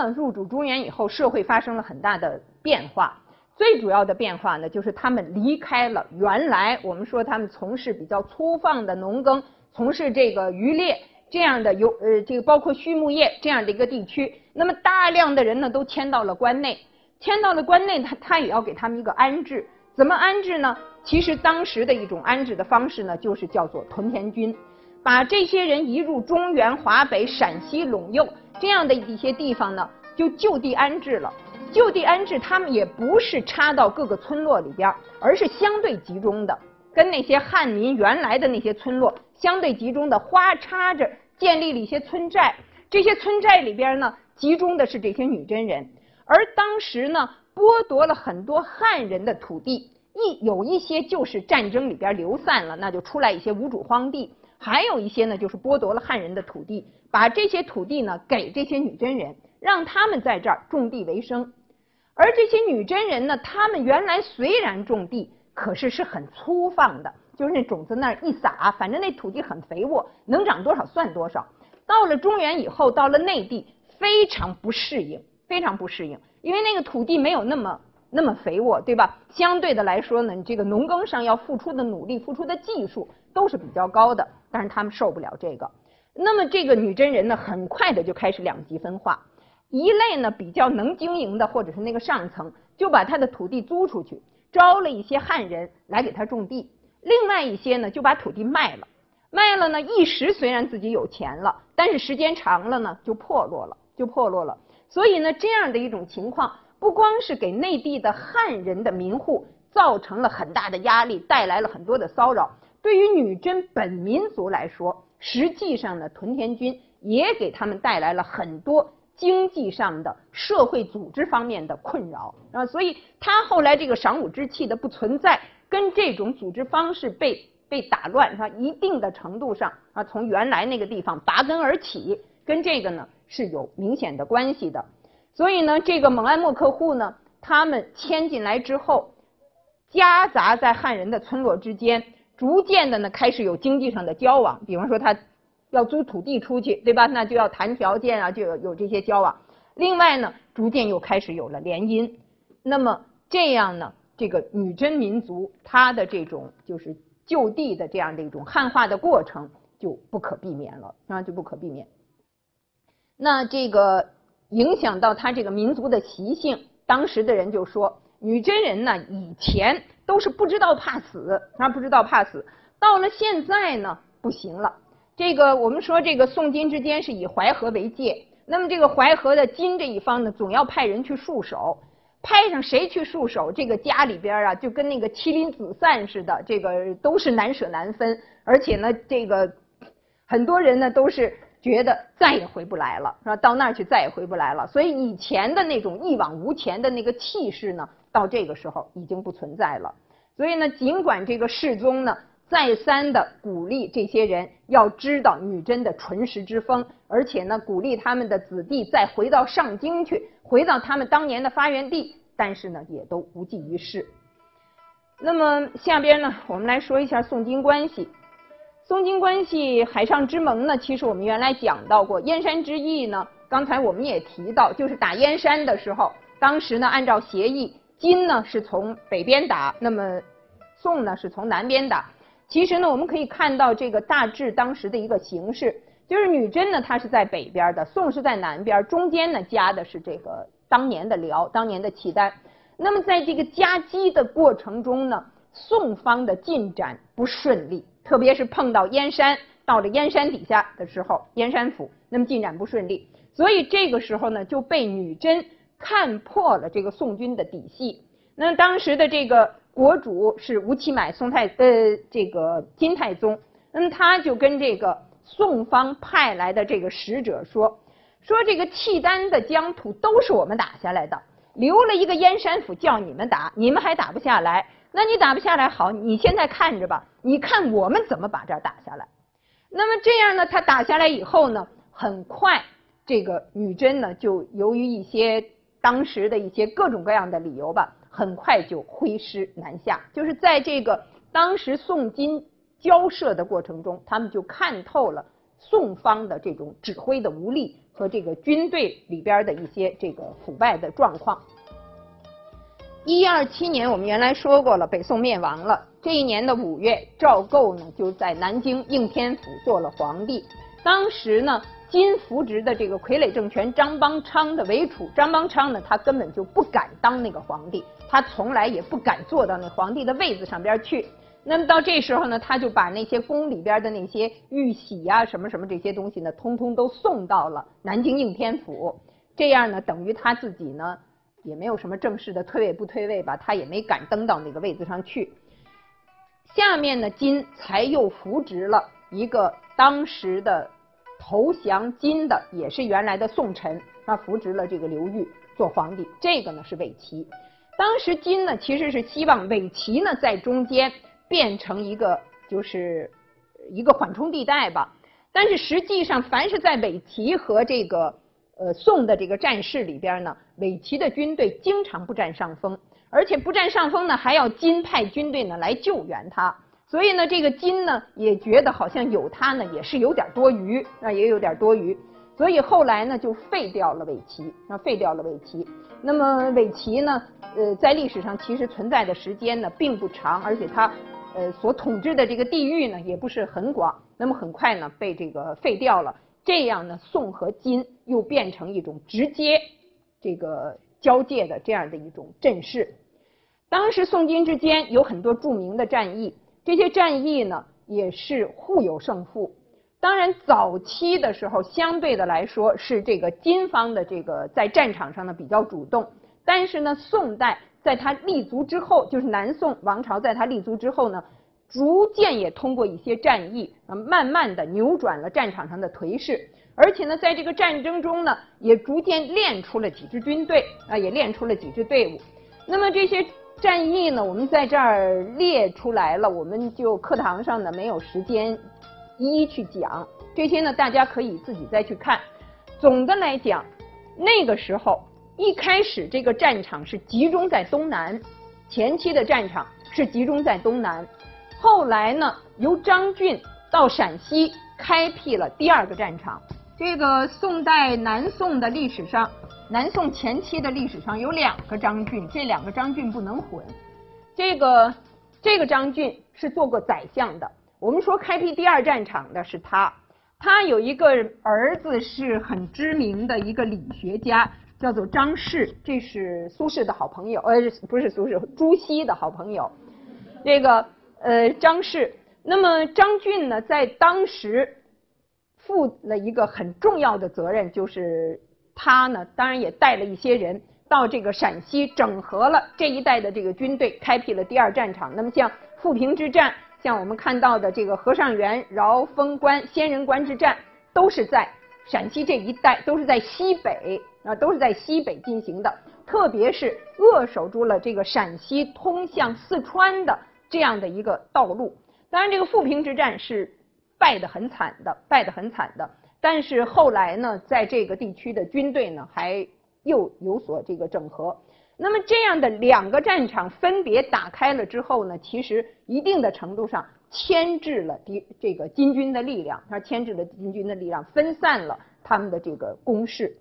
呢入主中原以后，社会发生了很大的变化。最主要的变化呢，就是他们离开了原来我们说他们从事比较粗放的农耕，从事这个渔猎这样的有呃这个包括畜牧业这样的一个地区。那么大量的人呢都迁到了关内，迁到了关内，他他也要给他们一个安置。怎么安置呢？其实当时的一种安置的方式呢，就是叫做屯田军，把这些人移入中原、华北、陕西、陇右这样的一些地方呢，就就地安置了。就地安置，他们也不是插到各个村落里边，而是相对集中的，跟那些汉民原来的那些村落相对集中的花插着建立了一些村寨。这些村寨里边呢，集中的是这些女真人，而当时呢，剥夺了很多汉人的土地，一有一些就是战争里边流散了，那就出来一些无主荒地；还有一些呢，就是剥夺了汉人的土地，把这些土地呢给这些女真人，让他们在这儿种地为生。而这些女真人呢，他们原来虽然种地，可是是很粗放的，就是那种子那儿一撒，反正那土地很肥沃，能长多少算多少。到了中原以后，到了内地，非常不适应，非常不适应，因为那个土地没有那么那么肥沃，对吧？相对的来说呢，你这个农耕上要付出的努力、付出的技术都是比较高的，但是他们受不了这个。那么这个女真人呢，很快的就开始两极分化。一类呢比较能经营的，或者是那个上层，就把他的土地租出去，招了一些汉人来给他种地；另外一些呢就把土地卖了，卖了呢一时虽然自己有钱了，但是时间长了呢就破落了，就破落了。所以呢这样的一种情况，不光是给内地的汉人的民户造成了很大的压力，带来了很多的骚扰，对于女真本民族来说，实际上呢屯田军也给他们带来了很多。经济上的、社会组织方面的困扰啊，所以他后来这个赏武之气的不存在，跟这种组织方式被被打乱，是吧？一定的程度上啊，从原来那个地方拔根而起，跟这个呢是有明显的关系的。所以呢，这个蒙安莫克户呢，他们迁进来之后，夹杂在汉人的村落之间，逐渐的呢开始有经济上的交往，比方说他。要租土地出去，对吧？那就要谈条件啊，就有有这些交往。另外呢，逐渐又开始有了联姻。那么这样呢，这个女真民族它的这种就是就地的这样的一种汉化的过程就不可避免了，啊，就不可避免。那这个影响到他这个民族的习性，当时的人就说，女真人呢以前都是不知道怕死，他，不知道怕死，到了现在呢不行了。这个我们说，这个宋金之间是以淮河为界，那么这个淮河的金这一方呢，总要派人去戍守，派上谁去戍守，这个家里边啊，就跟那个妻离子散似的，这个都是难舍难分，而且呢，这个很多人呢都是觉得再也回不来了，是吧？到那儿去再也回不来了，所以以前的那种一往无前的那个气势呢，到这个时候已经不存在了。所以呢，尽管这个世宗呢。再三的鼓励这些人要知道女真的纯实之风，而且呢，鼓励他们的子弟再回到上京去，回到他们当年的发源地。但是呢，也都无济于事。那么下边呢，我们来说一下宋金关系。宋金关系海上之盟呢，其实我们原来讲到过。燕山之役呢，刚才我们也提到，就是打燕山的时候，当时呢，按照协议，金呢是从北边打，那么宋呢是从南边打。其实呢，我们可以看到这个大致当时的一个形势，就是女真呢，它是在北边的，宋是在南边，中间呢夹的是这个当年的辽，当年的契丹。那么在这个夹击的过程中呢，宋方的进展不顺利，特别是碰到燕山，到了燕山底下的时候，燕山府，那么进展不顺利，所以这个时候呢，就被女真看破了这个宋军的底细。那当时的这个。国主是吴乞买，宋太呃这个金太宗，那么他就跟这个宋方派来的这个使者说，说这个契丹的疆土都是我们打下来的，留了一个燕山府叫你们打，你们还打不下来，那你打不下来好，你现在看着吧，你看我们怎么把这儿打下来。那么这样呢，他打下来以后呢，很快这个女真呢就由于一些当时的一些各种各样的理由吧。很快就挥师南下，就是在这个当时宋金交涉的过程中，他们就看透了宋方的这种指挥的无力，和这个军队里边的一些这个腐败的状况。一二七年，我们原来说过了，北宋灭亡了。这一年的五月，赵构呢就在南京应天府做了皇帝。当时呢，金扶植的这个傀儡政权张邦昌的为储，张邦昌呢他根本就不敢当那个皇帝，他从来也不敢坐到那皇帝的位子上边去。那么到这时候呢，他就把那些宫里边的那些玉玺呀、什么什么这些东西呢，通通都送到了南京应天府。这样呢，等于他自己呢。也没有什么正式的退位不退位吧，他也没敢登到那个位子上去。下面呢，金才又扶植了一个当时的投降金的，也是原来的宋臣，他扶植了这个刘裕做皇帝。这个呢是伪齐。当时金呢其实是希望伪齐呢在中间变成一个就是一个缓冲地带吧，但是实际上凡是在伪齐和这个。呃，宋的这个战事里边呢，韦齐的军队经常不占上风，而且不占上风呢，还要金派军队呢来救援他。所以呢，这个金呢也觉得好像有他呢也是有点多余，那也有点多余。所以后来呢就废掉了韦齐，那废掉了韦齐。那么韦齐呢，呃，在历史上其实存在的时间呢并不长，而且他呃所统治的这个地域呢也不是很广。那么很快呢被这个废掉了。这样呢，宋和金又变成一种直接这个交界的这样的一种阵势。当时宋金之间有很多著名的战役，这些战役呢也是互有胜负。当然，早期的时候相对的来说是这个金方的这个在战场上呢比较主动，但是呢，宋代在他立足之后，就是南宋王朝在他立足之后呢。逐渐也通过一些战役啊，慢慢的扭转了战场上的颓势，而且呢，在这个战争中呢，也逐渐练出了几支军队啊，也练出了几支队伍。那么这些战役呢，我们在这儿列出来了，我们就课堂上呢没有时间一一去讲这些呢，大家可以自己再去看。总的来讲，那个时候一开始这个战场是集中在东南，前期的战场是集中在东南。后来呢，由张俊到陕西开辟了第二个战场。这个宋代南宋的历史上，南宋前期的历史上有两个张俊，这两个张俊不能混。这个这个张俊是做过宰相的。我们说开辟第二战场的是他，他有一个儿子是很知名的一个理学家，叫做张氏，这是苏轼的好朋友，呃，不是苏轼，朱熹的好朋友。这个。呃，张氏，那么张俊呢，在当时负了一个很重要的责任，就是他呢，当然也带了一些人到这个陕西，整合了这一带的这个军队，开辟了第二战场。那么像富平之战，像我们看到的这个和尚原、饶峰关、仙人关之战，都是在陕西这一带，都是在西北啊，都是在西北进行的。特别是扼守住了这个陕西通向四川的。这样的一个道路，当然这个富平之战是败得很惨的，败得很惨的。但是后来呢，在这个地区的军队呢，还又有所这个整合。那么这样的两个战场分别打开了之后呢，其实一定的程度上牵制了敌这个金军的力量，它牵制了金军的力量，分散了他们的这个攻势。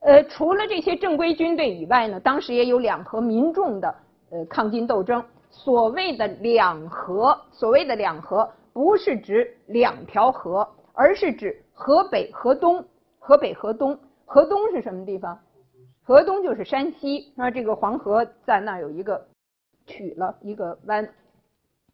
呃，除了这些正规军队以外呢，当时也有两河民众的呃抗金斗争。所谓的两河，所谓的两河，不是指两条河，而是指河北、河东、河北、河东。河东是什么地方？河东就是山西。那这个黄河在那有一个曲了一个弯。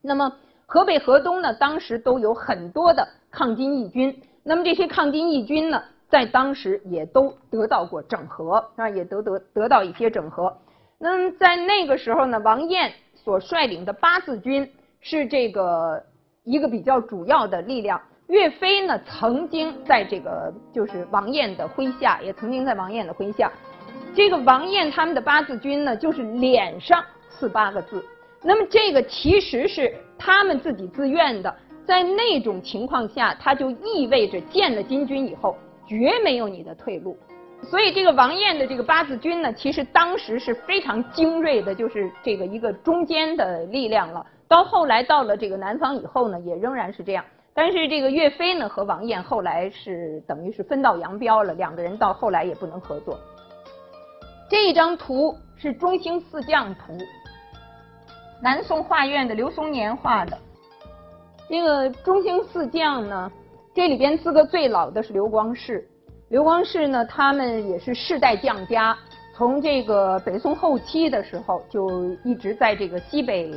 那么河北、河东呢，当时都有很多的抗金义军。那么这些抗金义军呢，在当时也都得到过整合啊，也得得得到一些整合。那么在那个时候呢，王彦。所率领的八字军是这个一个比较主要的力量。岳飞呢，曾经在这个就是王彦的麾下，也曾经在王彦的麾下。这个王彦他们的八字军呢，就是脸上刺八个字。那么这个其实是他们自己自愿的，在那种情况下，他就意味着建了金军以后，绝没有你的退路。所以这个王彦的这个八字军呢，其实当时是非常精锐的，就是这个一个中间的力量了。到后来到了这个南方以后呢，也仍然是这样。但是这个岳飞呢和王燕后来是等于是分道扬镳了，两个人到后来也不能合作。这一张图是中兴四将图，南宋画院的刘松年画的。这个中兴四将呢，这里边资格最老的是刘光世。刘光世呢，他们也是世代将家，从这个北宋后期的时候就一直在这个西北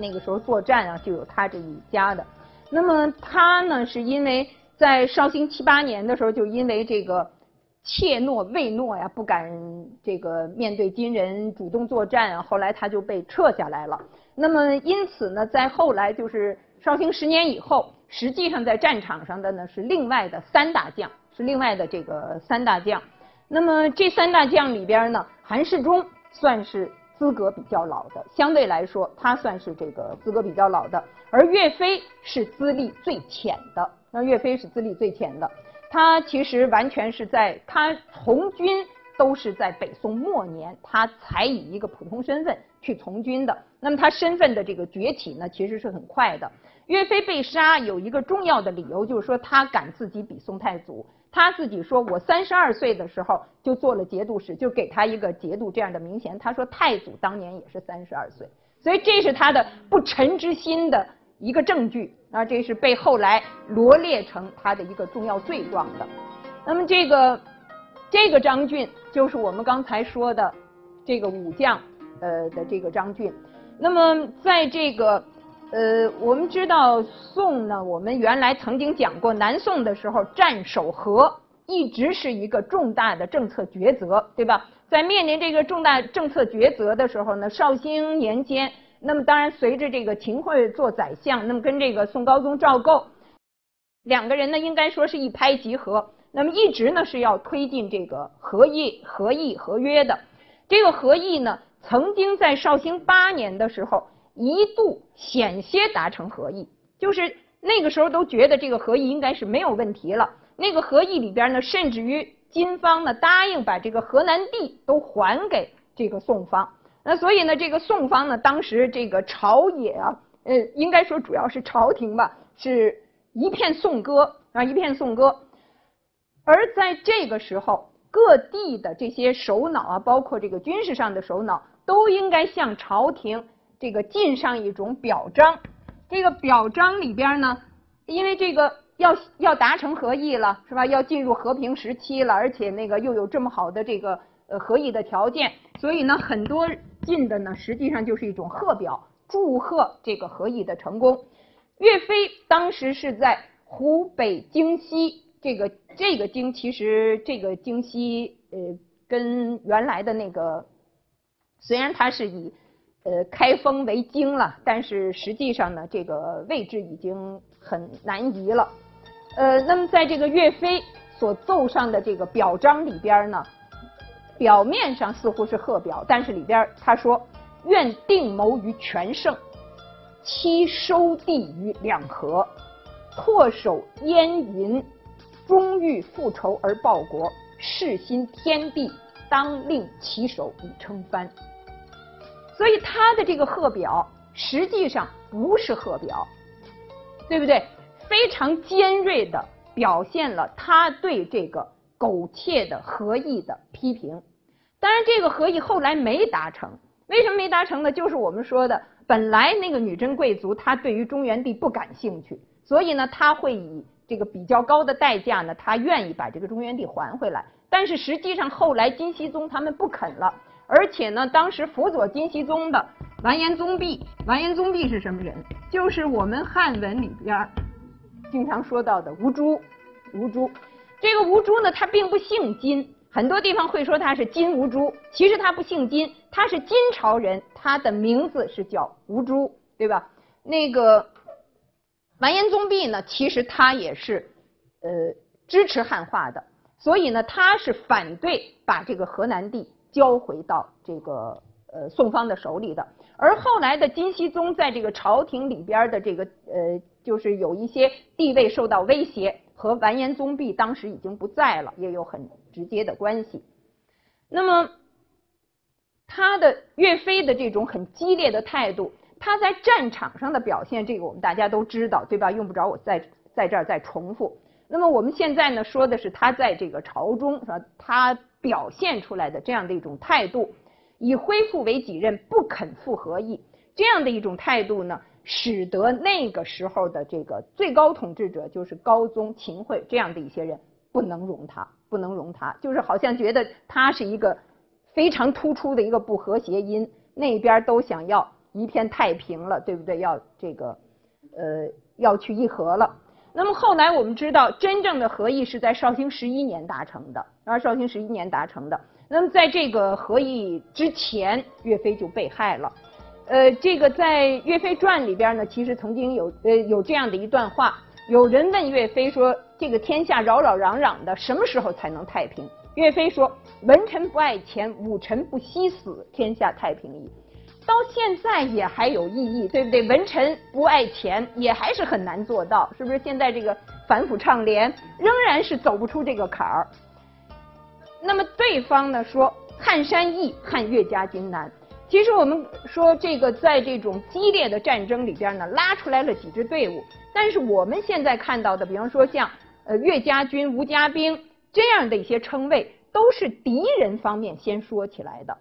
那个时候作战啊，就有他这一家的。那么他呢，是因为在绍兴七八年的时候，就因为这个怯懦畏懦呀，不敢这个面对金人主动作战啊，后来他就被撤下来了。那么因此呢，在后来就是绍兴十年以后，实际上在战场上的呢是另外的三大将，是另外的这个三大将。那么这三大将里边呢，韩世忠算是。资格比较老的，相对来说，他算是这个资格比较老的，而岳飞是资历最浅的。那岳飞是资历最浅的，他其实完全是在他从军都是在北宋末年，他才以一个普通身份去从军的。那么他身份的这个崛起呢，其实是很快的。岳飞被杀有一个重要的理由，就是说他敢自己比宋太祖。他自己说：“我三十二岁的时候就做了节度使，就给他一个节度这样的名衔。”他说：“太祖当年也是三十二岁，所以这是他的不臣之心的一个证据啊！这是被后来罗列成他的一个重要罪状的。那么这个这个张俊就是我们刚才说的这个武将呃的这个张俊。那么在这个。呃，我们知道宋呢，我们原来曾经讲过，南宋的时候战守河一直是一个重大的政策抉择，对吧？在面临这个重大政策抉择的时候呢，绍兴年间，那么当然随着这个秦桧做宰相，那么跟这个宋高宗赵构两个人呢，应该说是一拍即合，那么一直呢是要推进这个和议、和议、合约的。这个和议呢，曾经在绍兴八年的时候。一度险些达成和议，就是那个时候都觉得这个和议应该是没有问题了。那个和议里边呢，甚至于金方呢答应把这个河南地都还给这个宋方。那所以呢，这个宋方呢，当时这个朝野啊，呃，应该说主要是朝廷吧，是一片颂歌啊，一片颂歌。而在这个时候，各地的这些首脑啊，包括这个军事上的首脑，都应该向朝廷。这个进上一种表彰，这个表彰里边呢，因为这个要要达成和议了，是吧？要进入和平时期了，而且那个又有这么好的这个呃和议的条件，所以呢，很多进的呢，实际上就是一种贺表，祝贺这个和议的成功。岳飞当时是在湖北荆西，这个这个荆其实这个荆西呃跟原来的那个虽然它是以呃，开封为京了，但是实际上呢，这个位置已经很难移了。呃，那么在这个岳飞所奏上的这个表彰里边呢，表面上似乎是贺表，但是里边他说：“愿定谋于全胜，期收地于两河，唾手燕云，终欲复仇而报国，誓心天地，当令其手以称藩。”所以他的这个贺表实际上不是贺表，对不对？非常尖锐的表现了他对这个苟且的和议的批评。当然，这个和议后来没达成。为什么没达成呢？就是我们说的，本来那个女真贵族她对于中原地不感兴趣，所以呢，他会以这个比较高的代价呢，他愿意把这个中原地还回来。但是实际上后来金熙宗他们不肯了。而且呢，当时辅佐金熙宗的完颜宗弼，完颜宗弼是什么人？就是我们汉文里边经常说到的吴珠。吴珠，这个吴珠呢，他并不姓金，很多地方会说他是金吴珠，其实他不姓金，他是金朝人，他的名字是叫吴珠，对吧？那个完颜宗弼呢，其实他也是呃支持汉化的，所以呢，他是反对把这个河南地。交回到这个呃宋方的手里的，而后来的金熙宗在这个朝廷里边的这个呃，就是有一些地位受到威胁，和完颜宗弼当时已经不在了，也有很直接的关系。那么他的岳飞的这种很激烈的态度，他在战场上的表现，这个我们大家都知道，对吧？用不着我再在这儿再重复。那么我们现在呢说的是他在这个朝中是吧？他表现出来的这样的一种态度，以恢复为己任，不肯复合议，这样的一种态度呢，使得那个时候的这个最高统治者就是高宗秦桧这样的一些人不能容他，不能容他，就是好像觉得他是一个非常突出的一个不和谐音，那边都想要。一片太平了，对不对？要这个，呃，要去议和了。那么后来我们知道，真正的和议是在绍兴十一年达成的，而绍兴十一年达成的。那么在这个和议之前，岳飞就被害了。呃，这个在《岳飞传》里边呢，其实曾经有呃有这样的一段话：有人问岳飞说：“这个天下扰扰攘攘的，什么时候才能太平？”岳飞说：“文臣不爱钱，武臣不惜死，天下太平矣。”到现在也还有意义，对不对？文臣不爱钱，也还是很难做到，是不是？现在这个反腐倡廉，仍然是走不出这个坎儿。那么对方呢说汉山易，汉岳家军难。其实我们说这个在这种激烈的战争里边呢，拉出来了几支队伍，但是我们现在看到的，比方说像呃岳家军、吴家兵这样的一些称谓，都是敌人方面先说起来的。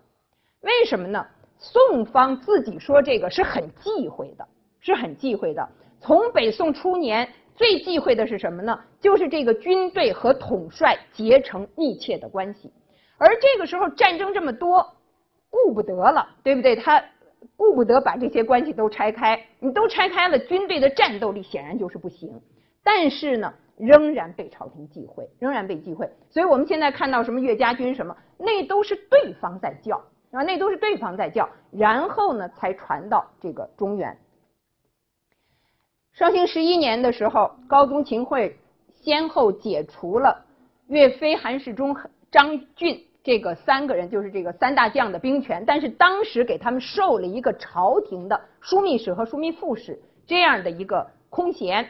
为什么呢？宋方自己说这个是很忌讳的，是很忌讳的。从北宋初年最忌讳的是什么呢？就是这个军队和统帅结成密切的关系。而这个时候战争这么多，顾不得了，对不对？他顾不得把这些关系都拆开，你都拆开了，军队的战斗力显然就是不行。但是呢，仍然被朝廷忌讳，仍然被忌讳。所以我们现在看到什么岳家军什么，那都是对方在叫。啊，那都是对方在叫，然后呢才传到这个中原。绍兴十一年的时候，高宗秦桧先后解除了岳飞、韩世忠、张俊这个三个人，就是这个三大将的兵权，但是当时给他们授了一个朝廷的枢密使和枢密副使这样的一个空衔。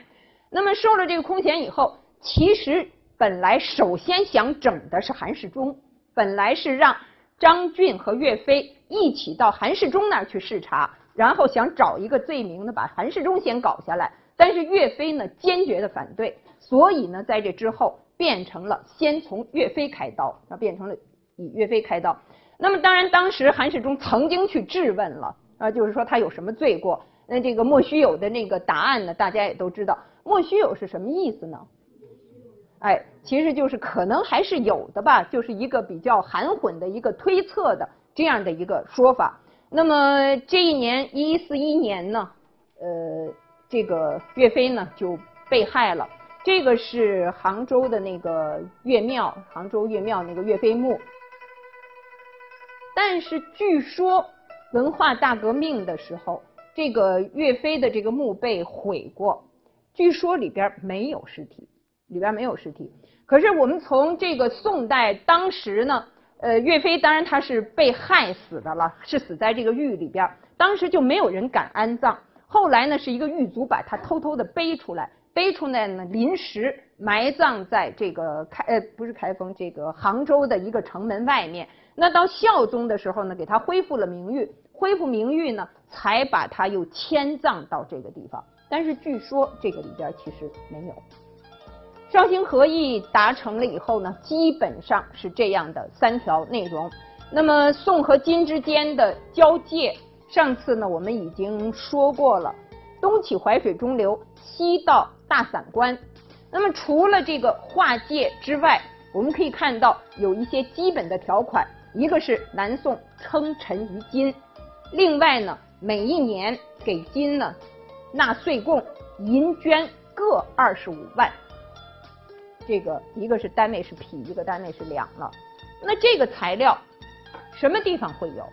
那么授了这个空衔以后，其实本来首先想整的是韩世忠，本来是让。张俊和岳飞一起到韩世忠那儿去视察，然后想找一个罪名呢，把韩世忠先搞下来。但是岳飞呢，坚决的反对，所以呢，在这之后变成了先从岳飞开刀，那变成了以岳飞开刀。那么当然，当时韩世忠曾经去质问了，啊，就是说他有什么罪过？那这个莫须有的那个答案呢，大家也都知道。莫须有是什么意思呢？哎，其实就是可能还是有的吧，就是一个比较含混的一个推测的这样的一个说法。那么这一年一一四一年呢，呃，这个岳飞呢就被害了。这个是杭州的那个岳庙，杭州岳庙那个岳飞墓。但是据说文化大革命的时候，这个岳飞的这个墓被毁过，据说里边没有尸体。里边没有尸体，可是我们从这个宋代当时呢，呃，岳飞当然他是被害死的了，是死在这个狱里边，当时就没有人敢安葬。后来呢，是一个狱卒把他偷偷的背出来，背出来呢，临时埋葬在这个开呃不是开封这个杭州的一个城门外面。那到孝宗的时候呢，给他恢复了名誉，恢复名誉呢，才把他又迁葬到这个地方。但是据说这个里边其实没有。绍兴和议达成了以后呢，基本上是这样的三条内容。那么宋和金之间的交界，上次呢我们已经说过了，东起淮水中流，西到大散关。那么除了这个划界之外，我们可以看到有一些基本的条款，一个是南宋称臣于金，另外呢每一年给金呢纳岁贡银绢各二十五万。这个一个是单位是匹，一个单位是两了。那这个材料什么地方会有？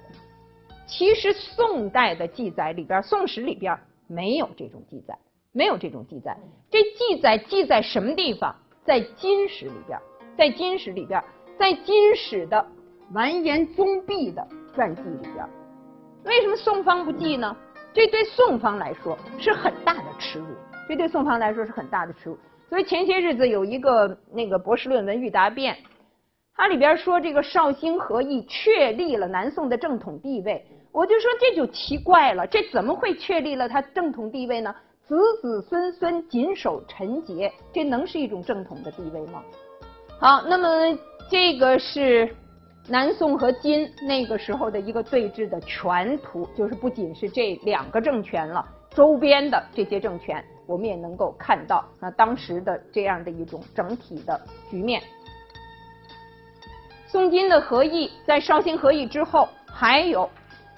其实宋代的记载里边，《宋史》里边没有这种记载，没有这种记载。这记载记在什么地方？在《金史》里边，在《金史》里边，在《金史》的完颜宗弼的传记里边。为什么宋方不记呢？这对宋方来说是很大的耻辱，这对宋方来说是很大的耻辱。所以前些日子有一个那个博士论文《预答辩》，它里边说这个绍兴和议确立了南宋的正统地位，我就说这就奇怪了，这怎么会确立了它正统地位呢？子子孙孙谨守臣节，这能是一种正统的地位吗？好，那么这个是南宋和金那个时候的一个对峙的全图，就是不仅是这两个政权了，周边的这些政权，我们也能够看到啊当时的这样的一种整体的局面。宋金的和议，在绍兴和议之后，还有，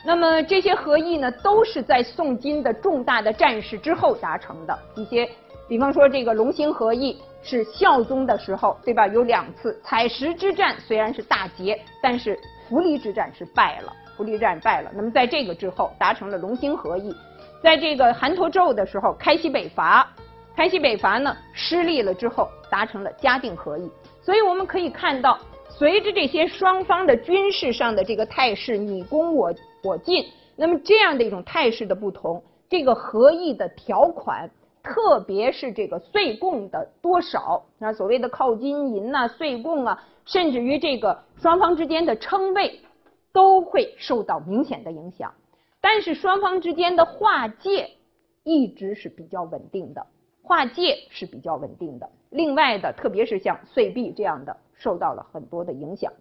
那么这些和议呢，都是在宋金的重大的战事之后达成的。一些，比方说这个隆兴和议是孝宗的时候，对吧？有两次采石之战虽然是大捷，但是涪陵之战是败了，涪陵战败了。那么在这个之后达成了隆兴和议，在这个韩侂胄的时候开西北伐，开西北伐呢失利了之后达成了嘉定和议。所以我们可以看到。随着这些双方的军事上的这个态势你攻我我进，那么这样的一种态势的不同，这个和议的条款，特别是这个岁贡的多少，那所谓的靠金银呐、岁贡啊，甚至于这个双方之间的称谓，都会受到明显的影响。但是双方之间的划界一直是比较稳定的，划界是比较稳定的。另外的，特别是像岁币这样的。受到了很多的影响。